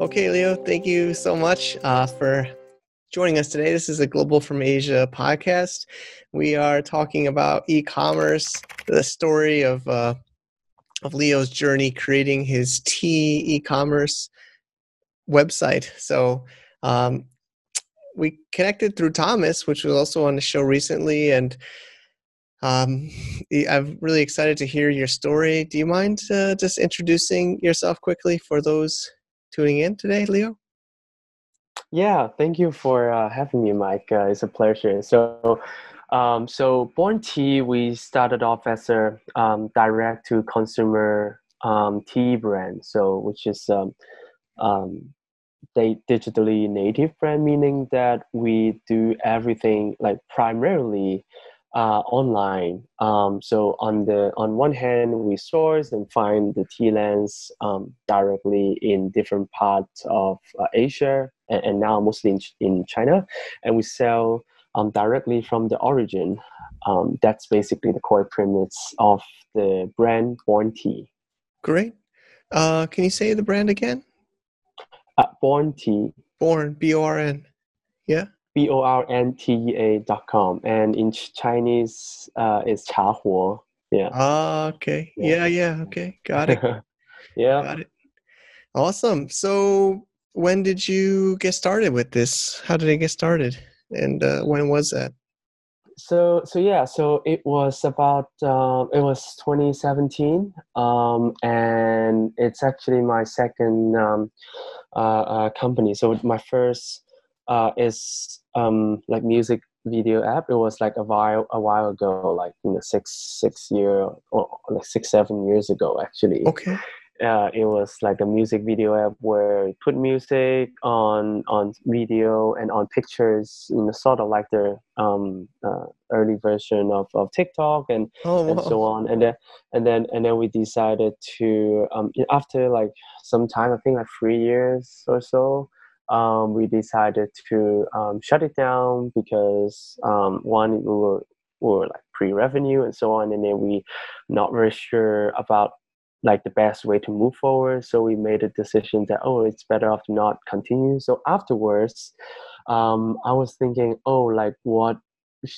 Okay, Leo, thank you so much uh, for joining us today. This is a Global from Asia podcast. We are talking about e-commerce, the story of uh, of Leo's journey creating his tea e-commerce website. So um, we connected through Thomas, which was also on the show recently, and um, I'm really excited to hear your story. Do you mind uh, just introducing yourself quickly for those tuning in today, Leo? Yeah, thank you for uh, having me, Mike. Uh, it's a pleasure. So, um, so Born Tea, we started off as a um, direct to consumer um, tea brand. So, which is um, um, they digitally native brand, meaning that we do everything like primarily uh, online. Um, so on the on one hand, we source and find the tea lands um, directly in different parts of uh, Asia and, and, now mostly in, in China, and we sell um, directly from the origin. Um, that's basically the core premise of the brand Born Tea. Great. Uh, can you say the brand again? Uh, Born Tea. Born B O R N. Yeah. B O R N T E A dot com, and in Chinese, uh, it's 茶活. Yeah. Ah, okay. Yeah, yeah. Okay, got it. yeah. Got it. Awesome. So, when did you get started with this? How did it get started, and uh, when was that? So, so yeah, so it was about um, it was 2017, um, and it's actually my second um, uh, uh, company. So my first uh, is um, like music video app. It was like a while a while ago, like you know six six year or like six seven years ago actually. Okay. Uh, it was like a music video app where you put music on on video and on pictures, you know, sort of like the um, uh, early version of, of TikTok and oh, and so on. And then and then and then we decided to um, after like some time, I think like three years or so, um, we decided to um, shut it down because um, one we were, we were like pre-revenue and so on, and then we not very sure about like the best way to move forward. So we made a decision that oh, it's better off to not continue. So afterwards, um, I was thinking, oh, like what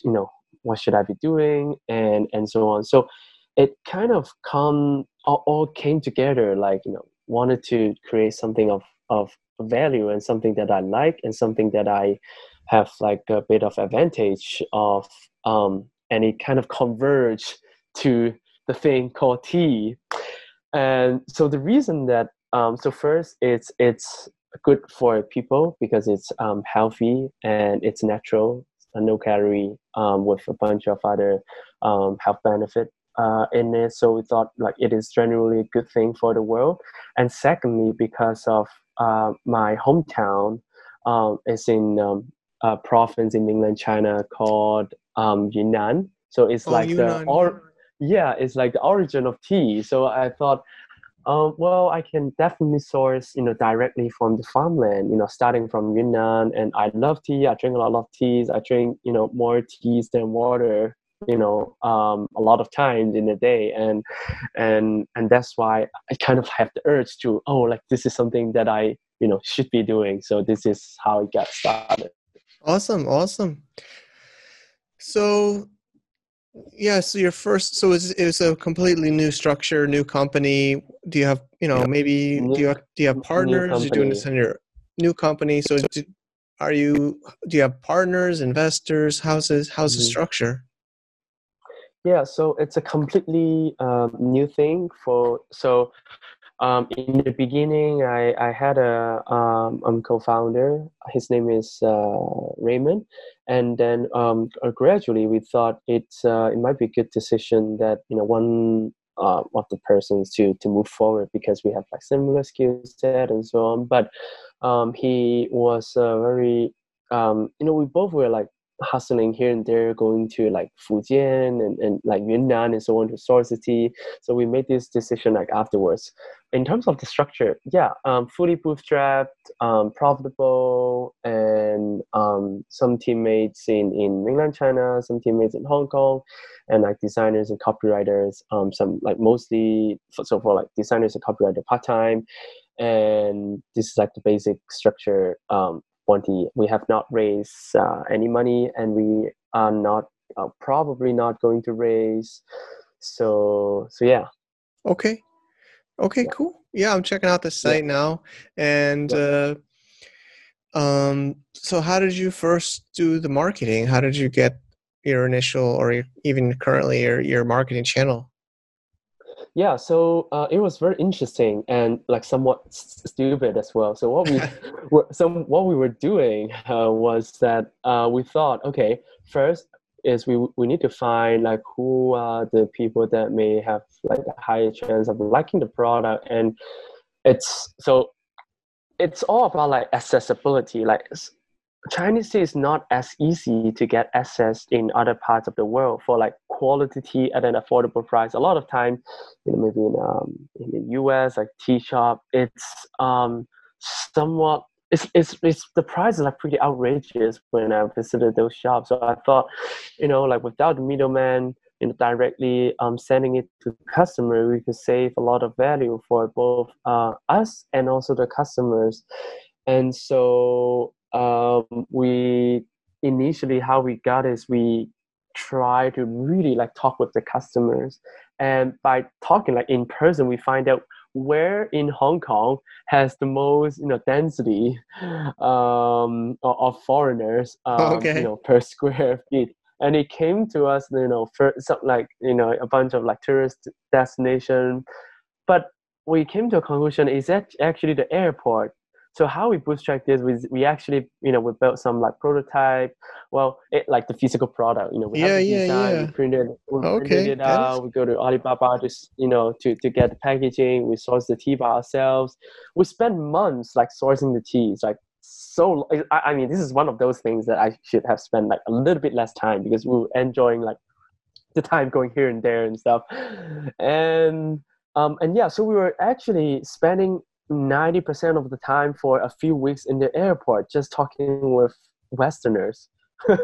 you know, what should I be doing, and and so on. So it kind of come all, all came together. Like you know, wanted to create something of of value and something that I like and something that I have like a bit of advantage of um, and it kind of converge to the thing called tea and so the reason that um, so first it's it's good for people because it's um, healthy and it's natural no calorie um, with a bunch of other um, health benefit uh, in it. So we thought like it is generally a good thing for the world. And secondly because of uh, my hometown um, is in um, a province in mainland China called um, Yunnan. So it's oh, like Yunnan. the or yeah, it's like the origin of tea. So I thought, um, well, I can definitely source you know directly from the farmland. You know, starting from Yunnan, and I love tea. I drink a lot of teas. I drink you know more teas than water you know um, a lot of times in a day. And and and that's why i kind of have the urge to oh like this is something that i you know should be doing. So this is how it got started. Awesome awesome. So yeah so your first so it's, it's a completely new structure new company. Do you have you know maybe new, do you have, do you have partners? You're doing this in your new company. So do, are you do you have partners investors? How's this how's the mm-hmm. structure yeah, so it's a completely um, new thing for so. Um, in the beginning, I, I had a um, um, co-founder. His name is uh, Raymond, and then um, uh, gradually we thought it uh, it might be a good decision that you know one uh, of the persons to to move forward because we have like similar skill set and so on. But he was very you know we both were like hustling here and there, going to like Fujian and, and like Yunnan and so on to source city. So we made this decision like afterwards. In terms of the structure, yeah, um, fully bootstrapped, um, profitable, and um, some teammates in, in mainland China, some teammates in Hong Kong, and like designers and copywriters. Um, some like mostly so for like designers and copywriter part time, and this is like the basic structure um, 20 we have not raised uh, any money and we are not uh, probably not going to raise. So so yeah. Okay. Okay yeah. cool. Yeah i'm checking out the site yeah. now. And yeah. uh um so how did you first do the marketing? How did you get your initial or your, even currently your, your marketing channel yeah so uh, it was very interesting and like somewhat stupid as well. So what we were some what we were doing uh, was that uh, we thought okay first is we we need to find like who are the people that may have like a higher chance of liking the product. And it's so it's all about like accessibility like Chinese tea is not as easy to get access in other parts of the world for like quality tea at an affordable price. A lot of time, you know, maybe in um, in the U.S. like tea shop, it's um somewhat it's, it's, it's the price is like pretty outrageous when I visited those shops. So I thought, you know, like without the middleman, you know, directly um, sending it to the customer, we could save a lot of value for both uh, us and also the customers. And so um, we initially how we got is we try to really like talk with the customers. And by talking like in person we find out where in hong kong has the most you know density um, of, foreigners um, okay. you know per square feet. And it came to us you know for some like you know a bunch of like tourist destination. But we came to a conclusion is that actually the airport so how we bootstrap this was we actually you know we built some like prototype well it, like the physical product you know we yeah, have the yeah, design yeah. we printed, we okay. printed it out we go to alibaba just, you know to, to get the packaging we source the tea by ourselves we spent months like sourcing the teas like so I, I mean this is one of those things that i should have spent like a little bit less time because we were enjoying like the time going here and there and stuff and um, and yeah, so we were actually spending 90% of the time for a few weeks in the airport just talking with westerners to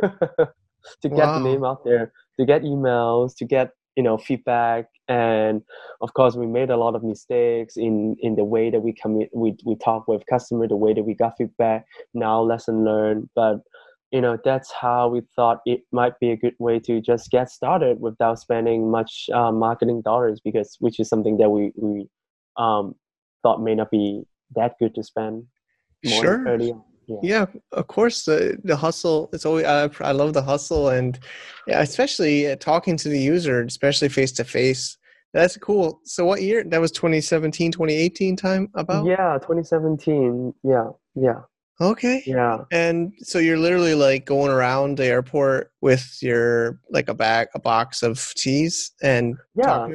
get wow. the name out there to get emails to get you know feedback and of course we made a lot of mistakes in in the way that we commit we, we talk with customer the way that we got feedback now lesson learned but you know that's how we thought it might be a good way to just get started without spending much uh, marketing dollars because which is something that we we um, thought may not be that good to spend sure. early yeah. yeah. of course the the hustle it's always I, I love the hustle and yeah, especially uh, talking to the user especially face to face that's cool. So what year that was 2017 2018 time about? Yeah 2017 yeah yeah. Okay. Yeah. And so you're literally like going around the airport with your like a bag a box of teas and yeah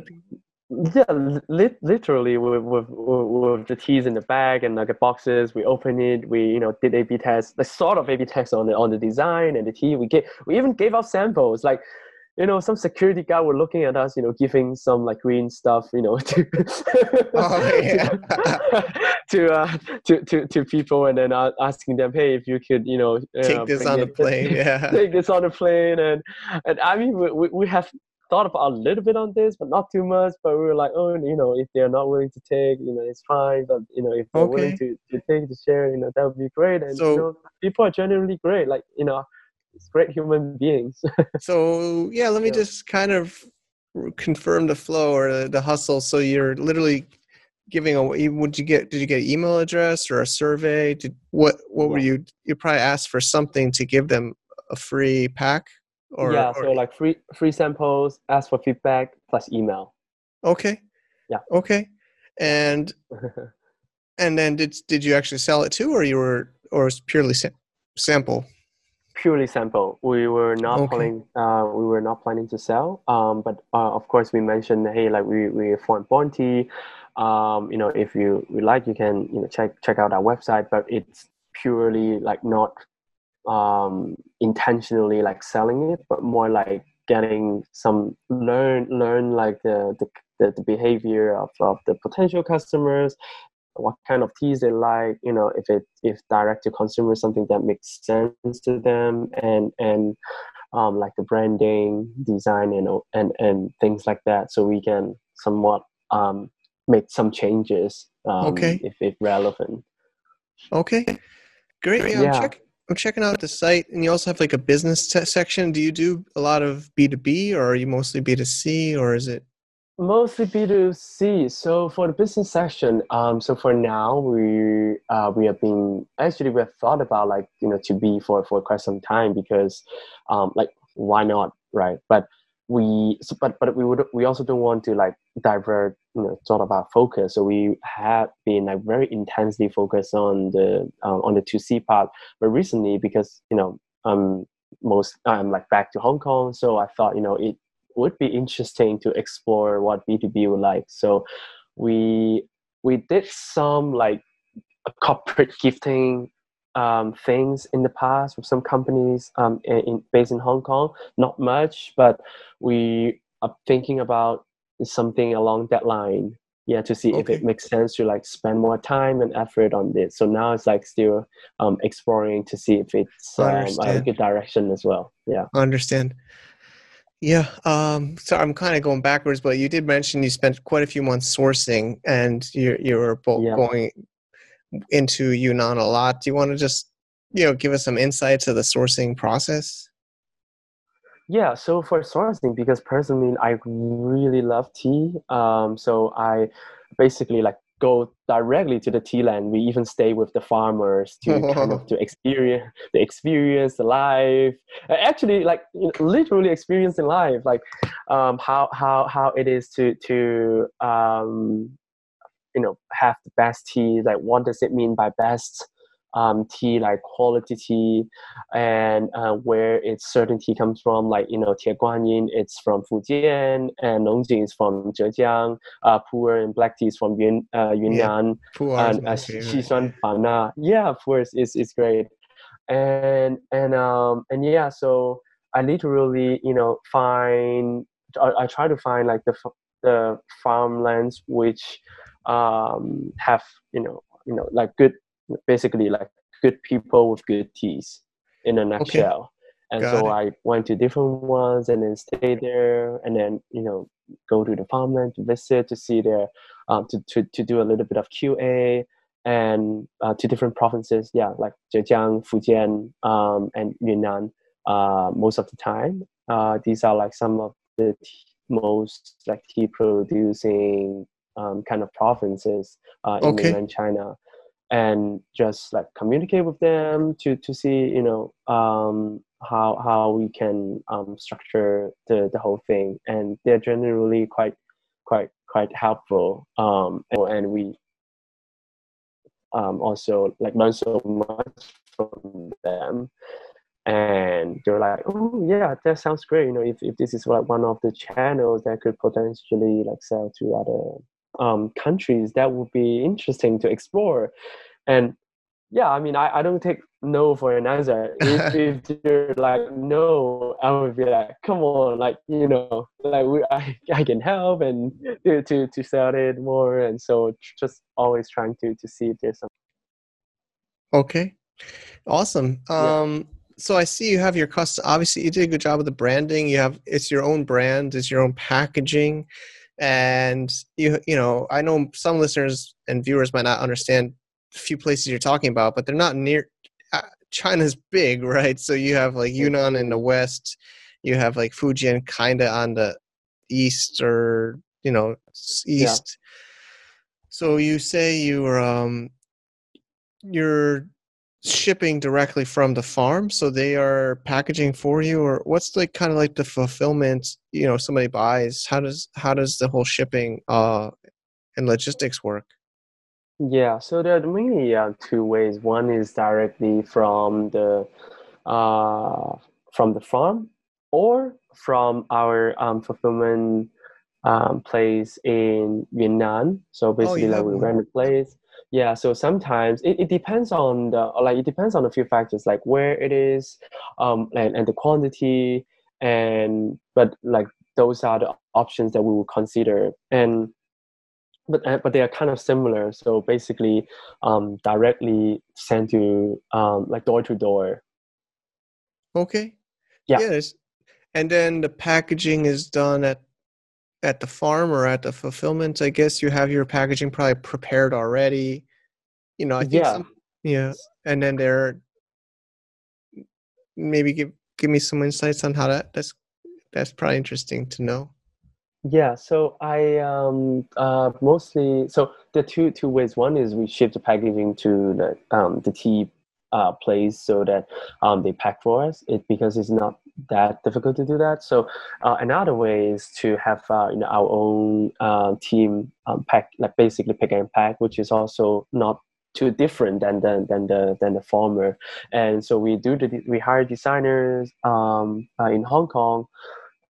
yeah, li- literally with, with, with the teas in the bag and like the boxes, we open it. We you know did A/B tests, the sort of A/B tests on the on the design and the tea. We get we even gave out samples. Like you know, some security guy were looking at us, you know, giving some like green stuff, you know, to oh, to, uh, to to to people, and then uh, asking them, hey, if you could, you know, take uh, this on the plane, yeah, take this on the plane, and and I mean, we we have thought about a little bit on this, but not too much. But we were like, oh, you know, if they're not willing to take, you know, it's fine. But you know, if they're okay. willing to, to take to share, you know, that would be great. And so, you know, people are genuinely great. Like you know, it's great human beings. so yeah, let me yeah. just kind of confirm the flow or the, the hustle. So you're literally giving away would you get did you get email address or a survey did what what yeah. were you you probably asked for something to give them a free pack or, yeah, so like free free samples, ask for feedback plus email. Okay. Yeah. Okay. And and then did did you actually sell it too, or you were or was purely sa- sample? Purely sample. We were not okay. planning. Uh, we were not planning to sell. Um, but uh, of course, we mentioned, hey, like we we form Born Tea. Um, you know, if you, you like, you can you know check check out our website. But it's purely like not um, intentionally like selling it, but more like getting some learn learn like the the, the, the behavior of, of the potential customers what kind of teas they like you know if it if direct to consumer something that makes sense to them and and um, like the branding design and and and things like that so we can somewhat um, make some changes um, okay. if, if relevant. Okay. Great. Yeah, yeah. I'm, check, I'm checking out the site and you also have like a business t- section do you do a lot of b2b or are you mostly b2c or is it Mostly B2C. So for the business section, um, so for now we uh, we have been actually we have thought about like you know to be for for quite some time because um, like why not right? But we so, but but we would we also don't want to like divert you know sort of our focus. So we have been like very intensely focused on the uh, on the two C part. But recently because you know most I'm like back to Hong Kong, so I thought you know it would be interesting to explore what B2B would like. So we we did some like corporate gifting um, things in the past with some companies um, in, based in Hong Kong. Not much, but we are thinking about something along that line. Yeah, to see okay. if it makes sense to like spend more time and effort on this. So now it's like still um, exploring to see if it's um, a good direction as well. Yeah, I understand. Yeah. Um, so I'm kind of going backwards, but you did mention you spent quite a few months sourcing and you're, you're both yeah. going into Yunnan a lot. Do you want to just, you know, give us some insights of the sourcing process? Yeah, so for sourcing, because personally I really love tea. Um, so I basically like go directly to the tea land. We even stay with the farmers to kind of to experience the experience the life. Actually, like you know, literally experiencing life, like um, how how how it is to to um, you know have the best tea. Like what does it mean by best? um, tea like quality tea and uh, where its certain tea comes from like you know Tieguanyin it's from Fujian and Longjing is from Zhejiang uh, pu'er and black tea is from Yun, uh, Yunnan yeah, and uh, Bana yeah of course it's, it's great and and um and yeah so I literally you know find I, I try to find like the the farmlands which um have you know you know like good basically like good people with good teas in a nutshell. Okay. And Got so it. I went to different ones and then stay there and then, you know, go to the farmland to visit, to see their, um, to, to, to do a little bit of QA and uh, to different provinces. Yeah, like Zhejiang, Fujian, um, and Yunnan uh, most of the time. Uh, these are like some of the t- most like tea producing um, kind of provinces uh, in okay. mainland China and just like communicate with them to to see you know um, how how we can um, structure the the whole thing. And they're generally quite quite quite helpful um, and, and we um, also like learn so much from them. And they're like oh yeah that sounds great. You know if, if this is like one of the channels that could potentially like sell to other um, countries that would be interesting to explore. And yeah i mean i, I don't take no for an answer. If, if you're like no i would be like come on like you know like we, I, I can help and to, to to sell it more and so just always trying to to see if there's some okay. Awesome. Um yeah. so i see you have your custom obviously you did a good job with the branding. You have it's your own brand it's your own packaging and you you know i know some listeners and viewers might not understand a few places you're talking about but they're not near uh, china's big right? So you have like yunnan in the west. You have like fujian kind of on the east or you know east yeah. so you say you're um you're shipping directly from the farm so they are packaging for you or what's like kind of like the fulfillment you know somebody buys how does how does the whole shipping uh and logistics work yeah so there are mainly uh, two ways one is directly from the uh from the farm or from our um, fulfillment um, place in Yunnan. So basically, like we rent a place. Yeah. So sometimes it, it depends on the like it depends on a few factors like where it is, um, and, and the quantity, and but like those are the options that we will consider and but uh, but they are kind of similar. So basically um, directly sent to um, like door to door. Okay. Yeah. Yes. And then the packaging is done at at the farm or at the fulfillment i guess you have your packaging probably prepared already. You know i think yeah. some, yeah and then they're maybe give give me some insights on how that that's that's probably interesting to know. Yeah so i um uh mostly so the two two ways. One is we ship the packaging to the um the tea uh, place so that um, they pack for us. It because it's not that difficult to do that. So uh, another way is to have uh, you know our own uh, team um, pack like basically pick and pack which is also not too different than the than the than the former. And so we do the we hire designers um, uh, in hong kong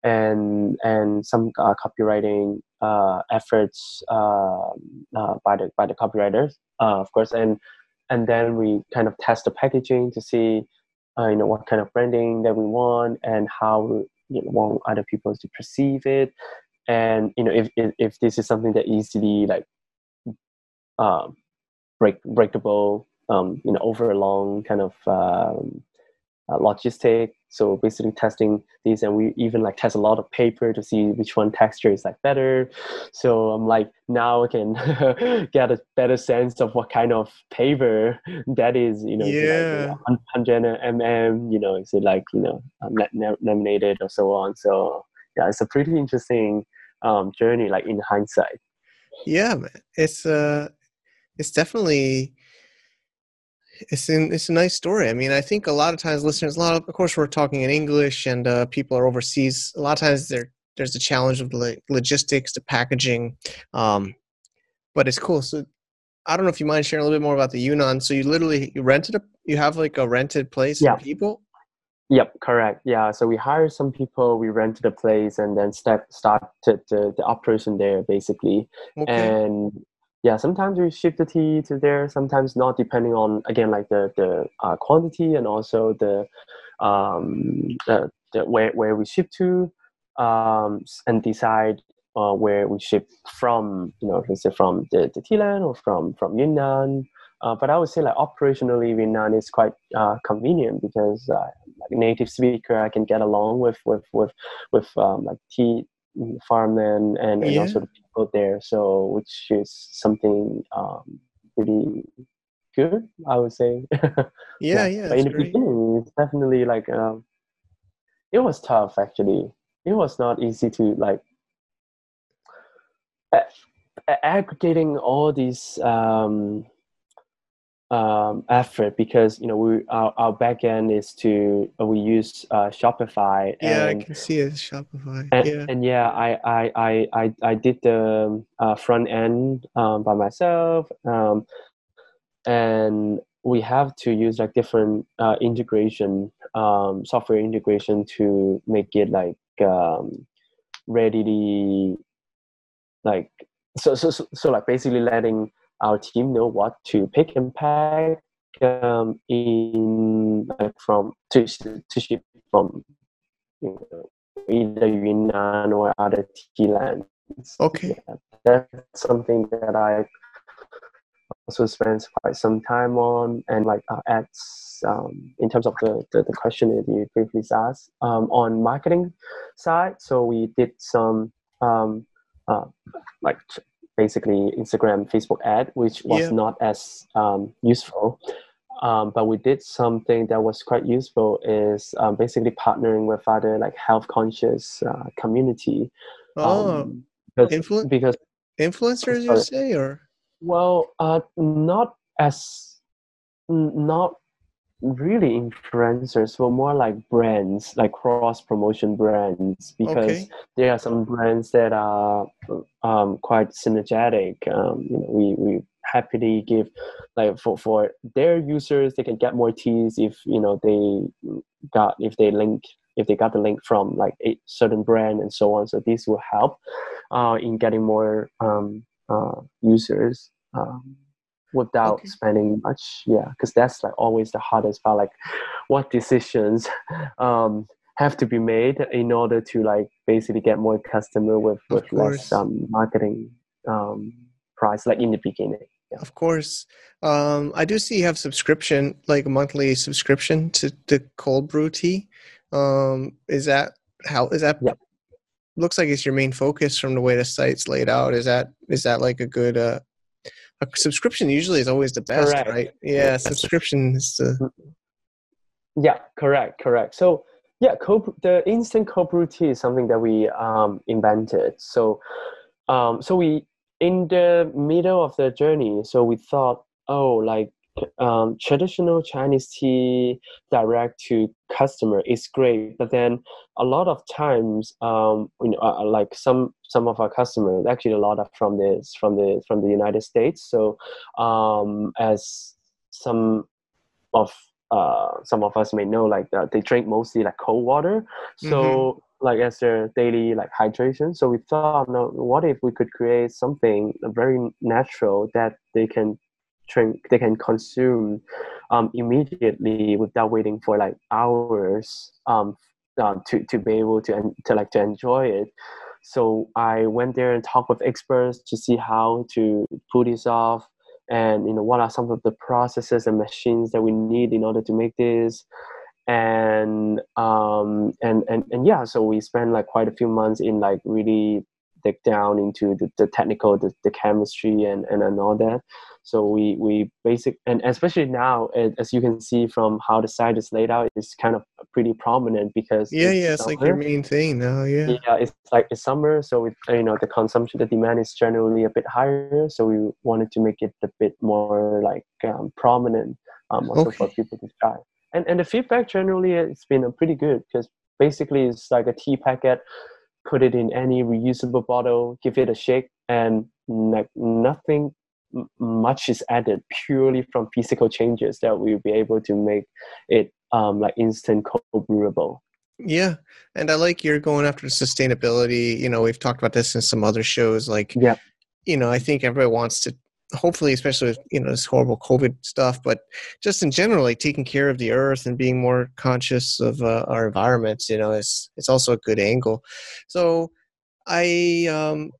and and some uh, copywriting uh, efforts by the by the copywriters, of course, and and then we kind of test the packaging to see, you know, what kind of branding that we want and how you know, want other people to perceive it, and you know, if if, if this is something that easily like um, break breakable, um, you know, over a long kind of um, logistic so basically testing these and we even like test a lot of paper to see which one texture is like better. So i'm like now i can get a better sense of what kind of paper that is you know yeah. like, 100 mm you know is it like you know laminated or so on. So yeah it's a pretty interesting um, journey like in hindsight. Yeah it's uh it's definitely it's in, it's a nice story. I mean, I think a lot of times listeners, a lot of, of course, we're talking in English, and uh, people are overseas. A lot of times there there's a challenge of the logistics, the packaging, um, but it's cool. So I don't know if you mind sharing a little bit more about the Yunnan. So you literally you rented a you have like a rented place yeah. for people. Yep, correct. Yeah, so we hired some people, we rented a place, and then start started the, the operation there basically. Okay. And yeah sometimes we ship the tea to there sometimes not depending on again like the the uh, quantity and also the um the, the where where we ship to um and decide uh, where we ship from you know let's say from the, the tea land or from from yunnan. Uh, but I would say like operationally Yunnan is quite uh, convenient because uh, like native speaker I can get along with with with with um, like tea farmland and, and yeah. also the people there. So which is something um, pretty good, I would say. yeah, yeah. yeah in the great. beginning, it's definitely like um, it was tough. Actually, it was not easy to like aggregating all these um, um, effort because you know we our, our backend is to uh, we use uh, Shopify. Yeah, and, I can see it Shopify. And yeah, and yeah, I I I I, I did the uh, front end um, by myself, um, and we have to use like different uh, integration um, software integration to make it like um, readily like so so so, so like basically letting our team know what to pick and pack um, in like from to, to ship from you know, either Yunnan or other tea lands. Okay, yeah, that's something that I also spent quite some time on, and like uh, ads um, in terms of the, the, the question that you briefly asked um, on marketing side. So we did some um, uh, like basically Instagram, Facebook ad, which was yeah. not as um, useful. Um, but we did something that was quite useful is um, basically partnering with other like health conscious uh, community. Oh, um, because, Influ- because influencers, you say, or well, uh, not as not really influencers were more like brands like cross promotion brands because okay. there are some brands that are um, quite synergetic um, you know, we, we happily give like for, for their users they can get more teas if you know they got if they link if they got the link from like a certain brand and so on. So this will help uh, in getting more um, uh, users um, without okay. spending much. Yeah, because that's like always the hardest part. Like, what decisions um, have to be made in order to like basically get more customer with with less um, marketing um, price, like in the beginning. Yeah. Of course, um, I do see you have subscription, like a monthly subscription to the cold brew tea. Um, is that how is that? Looks like it's your main focus from the way the site's laid out. Is that is that like a good uh, a subscription? Usually is always the best, correct. right? Yeah, subscription is the. Mm-hmm. Yeah, correct, correct. So yeah, cold, the instant cold brew tea is something that we um, invented. So, um, so we in the middle of the journey, so we thought, oh, like um, traditional Chinese tea direct to customer is great, but then a lot of times, um, you know, uh, like some some of our customers, actually a lot of from this from the from the United States. So, um, as some of uh, some of us may know, like uh, they drink mostly like cold water. So mm-hmm. like as their daily like hydration. So we thought, no, what if we could create something very natural that they can drink, they can consume um, immediately without waiting for like hours um, uh, to to be able to to like to enjoy it. So I went there and talked with experts to see how to pull this off and you know what are some of the processes and machines that we need in order to make this and um and and, and yeah so we spent like quite a few months in like really dig down into the, the technical the, the chemistry and, and and all that so we we basic and especially now, as you can see from how the site is laid out, it's kind of pretty prominent because yeah, yeah, it's summer. like your main thing now. Yeah, yeah, it's like it's summer, so you know the consumption, the demand is generally a bit higher. So we wanted to make it a bit more like um, prominent, um, also okay. for people to try. And and the feedback generally it's been pretty good because basically it's like a tea packet put it in any reusable bottle, give it a shake, and like nothing much is added purely from physical changes that we'll be able to make it um, like instant cold brewable. Yeah, and I like you're going after sustainability. You know, we've talked about this in some other shows. Like, yeah, you know, I think everybody wants to, hopefully, especially with you know this horrible COVID stuff, but just in general, like taking care of the earth and being more conscious of uh, our environments. You know, it's it's also a good angle. So, I um,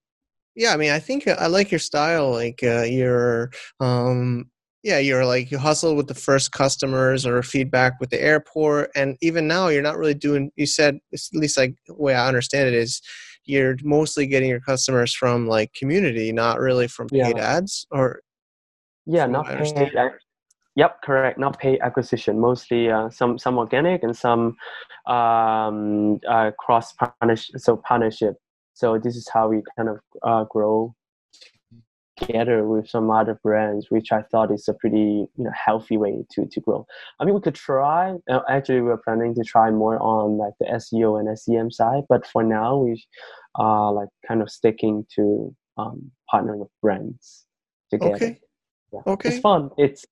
yeah i mean i think uh, i like your style like uh, you're um yeah you're like you hustle with the first customers or feedback with the airport and even now you're not really doing you said at least like the way i understand it is you're mostly getting your customers from like community not really from paid yeah. ads or yeah not paid Yep, correct. Not paid acquisition, mostly uh, some some organic and some um, uh, cross partnership. So partnership so this is how we kind of uh, grow together with some other brands, which I thought is a pretty you know healthy way to to grow. I mean, we could try. Uh, actually, we're planning to try more on like the SEO and SEM side, but for now, we are like kind of sticking to um, partnering with brands together. Okay. Yeah. Okay. It's fun. It's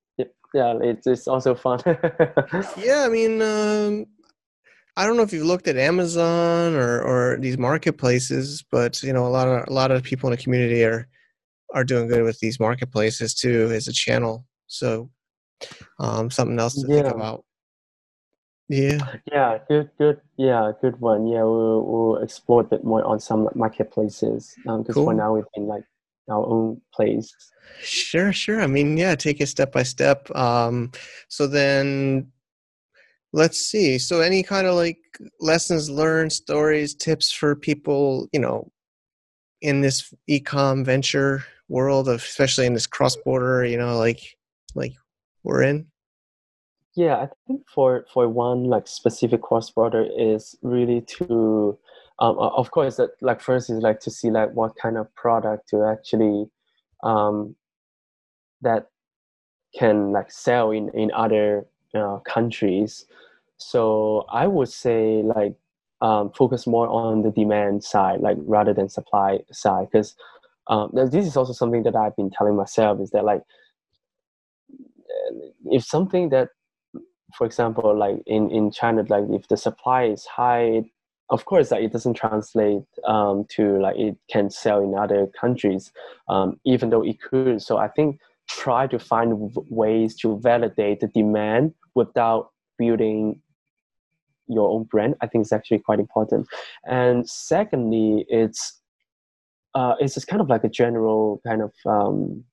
yeah. It's it's also fun. yeah, I mean, um, I don't know if you've looked at Amazon or, or these marketplaces, but you know, a lot of a lot of people in the community are are doing good with these marketplaces too as a channel. So um, something else to yeah. think about. Yeah. Yeah. Good. Good. Yeah. Good one. Yeah. We'll, we'll explore a bit more on some marketplaces because um, cool. for now we've been like our own place. Sure. Sure. I mean, yeah. Take it step by step. Um, so then let's see. So any kind of like lessons learned stories tips for people you know in this ecom venture world of especially in this cross border you know like like we're in? Yeah i think for for one like specific cross border is really to um, of course that like first is like to see like what kind of product to actually um that can like sell in in other uh, countries. So I would say like um, focus more on the demand side, like rather than supply side, because um, this is also something that I've been telling myself is that like if something that for example, like in in China, like if the supply is high, of course, like it doesn't translate um, to like it can sell in other countries, um, even though it could. So I think try to find ways to validate the demand without building your own brand. I think it's actually quite important. And secondly, it's uh, it's just kind of like a general kind of um,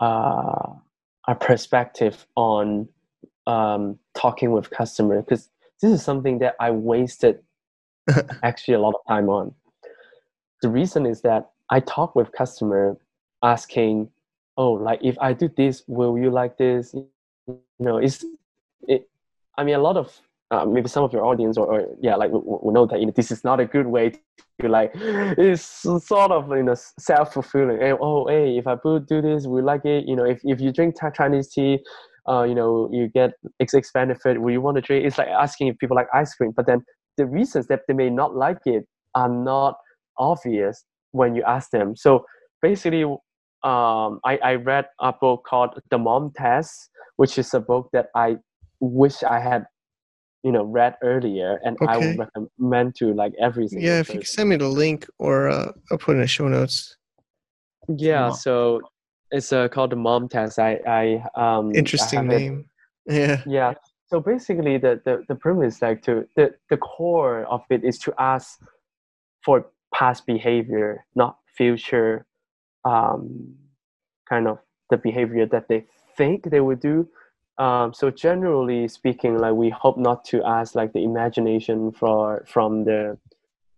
uh, a perspective on um, talking with customer because this is something that I wasted actually a lot of time on. The reason is that I talk with customer asking, oh, like if I do this, will you like this? Know, is it? I mean, a lot of uh, maybe some of your audience or, or yeah, like will know that you know this is not a good way to like. It's sort of you know self fulfilling. Hey, oh, hey, if I do this, we like it. You know, if if you drink Chinese tea, uh, you know, you get X X benefit. Will you want to drink? It's like asking if people like ice cream, but then the reasons that they may not like it are not obvious when you ask them. So basically, um, I, I read a book called The Mom Test, which is a book that I wish I had, you know, read earlier, and okay. I would recommend to like every single. Yeah, if person. you can send me the link, or uh, I'll put in the show notes. Yeah, so it's uh, called the Mom Test. I I um. Interesting I name. Yeah. Yeah so basically the, the, the premise like to the, the core of it is to ask for past behavior not future um, kind of the behavior that they think they would do. Um, so generally speaking like we hope not to ask like the imagination for from the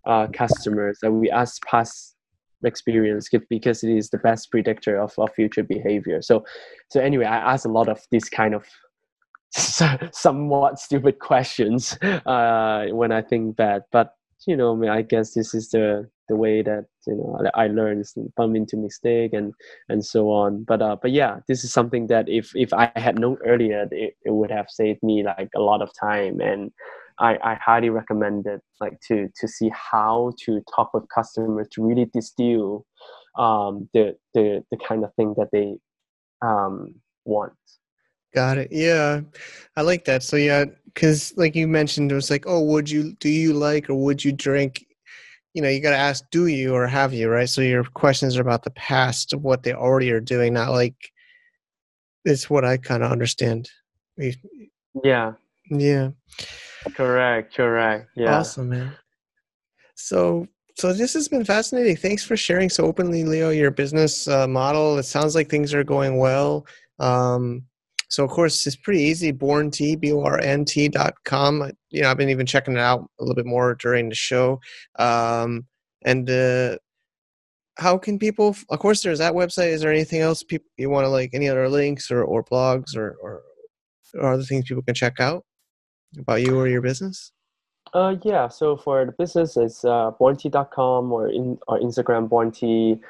uh, customers that we ask past experience because it is the best predictor of, of future behavior. So so anyway i ask a lot of these kind of somewhat stupid questions uh, when I think that, But you know, I, guess this is the the way that you know I learn bump into mistake and and so on. But uh, but yeah, this is something that if if I had known earlier, it, it would have saved me like a lot of time and. I, I highly recommend it like to to see how to talk with customers to really distill um, the the the kind of thing that they um, want Got it. Yeah, I like that. So yeah, because like you mentioned, it was like, oh, would you do you like or would you drink? You know, you got to ask, do you or have you, right? So your questions are about the past of what they already are doing, not like it's what I kind of understand. Yeah. Yeah. Correct. Correct. Yeah. Awesome, man. So so this has been fascinating. Thanks for sharing so openly, Leo, your business uh, model. It sounds like things are going well. Um, so of course it's pretty easy. Born T, B-O-R-N-T dot com. You know, I've been even checking it out a little bit more during the show. Um, and uh, how can people? Of course, there's that website. Is there anything else people you want to like? Any other links or, or blogs or, or or other things people can check out about you or your business? Uh, yeah. So for the business, it's uh, bornt.com or in or Instagram bornt.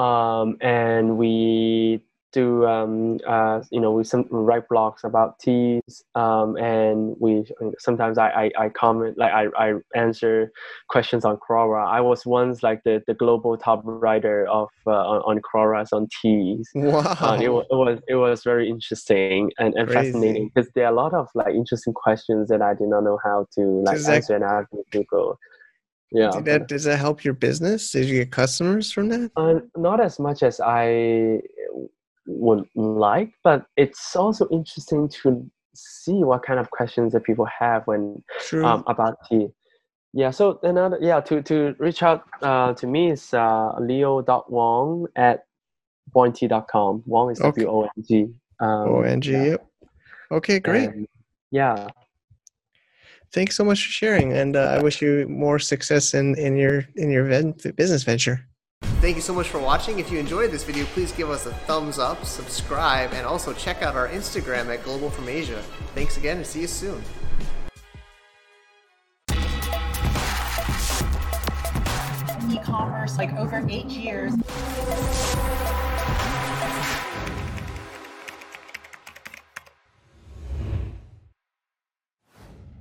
Um, and we do um, uh, you know we some write blogs about teas um, and we sometimes I, I, I, comment like I, I answer questions on Quora. I was once like the, the global top writer of uh, on, on Quora's on teas. Wow! Uh, it, was, it was it was very interesting and, and fascinating because there are a lot of like interesting questions that I did not know how to like answer and I have to Google. Yeah. Did that, does that help your business? Did you get customers from that? Uh, not as much as I would like, but it's also interesting to see what kind of questions that people have when um, about tea. Yeah, so another yeah to to reach out uh, to me is uh, leo.wong at bornt.com. Wong is okay. W O N G. Um, o N G. Yeah. Yep. Okay, great. And, yeah. Thanks so much for sharing, and uh, I wish you more success in in your in your business venture. Thank you so much for watching. If you enjoyed this video, please give us a thumbs up, subscribe, and also check out our Instagram at Global From Asia. Thanks again and see you soon. E-commerce like over eight years.